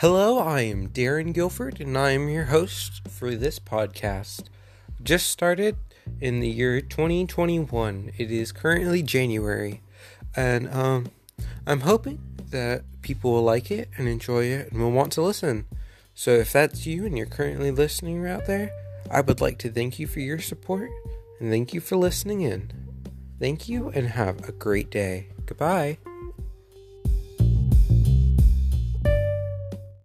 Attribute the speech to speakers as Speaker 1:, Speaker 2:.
Speaker 1: Hello, I am Darren Guilford, and I am your host for this podcast. Just started in the year 2021. It is currently January, and um, I'm hoping that people will like it and enjoy it and will want to listen. So, if that's you and you're currently listening out there, I would like to thank you for your support and thank you for listening in. Thank you and have a great day. Goodbye.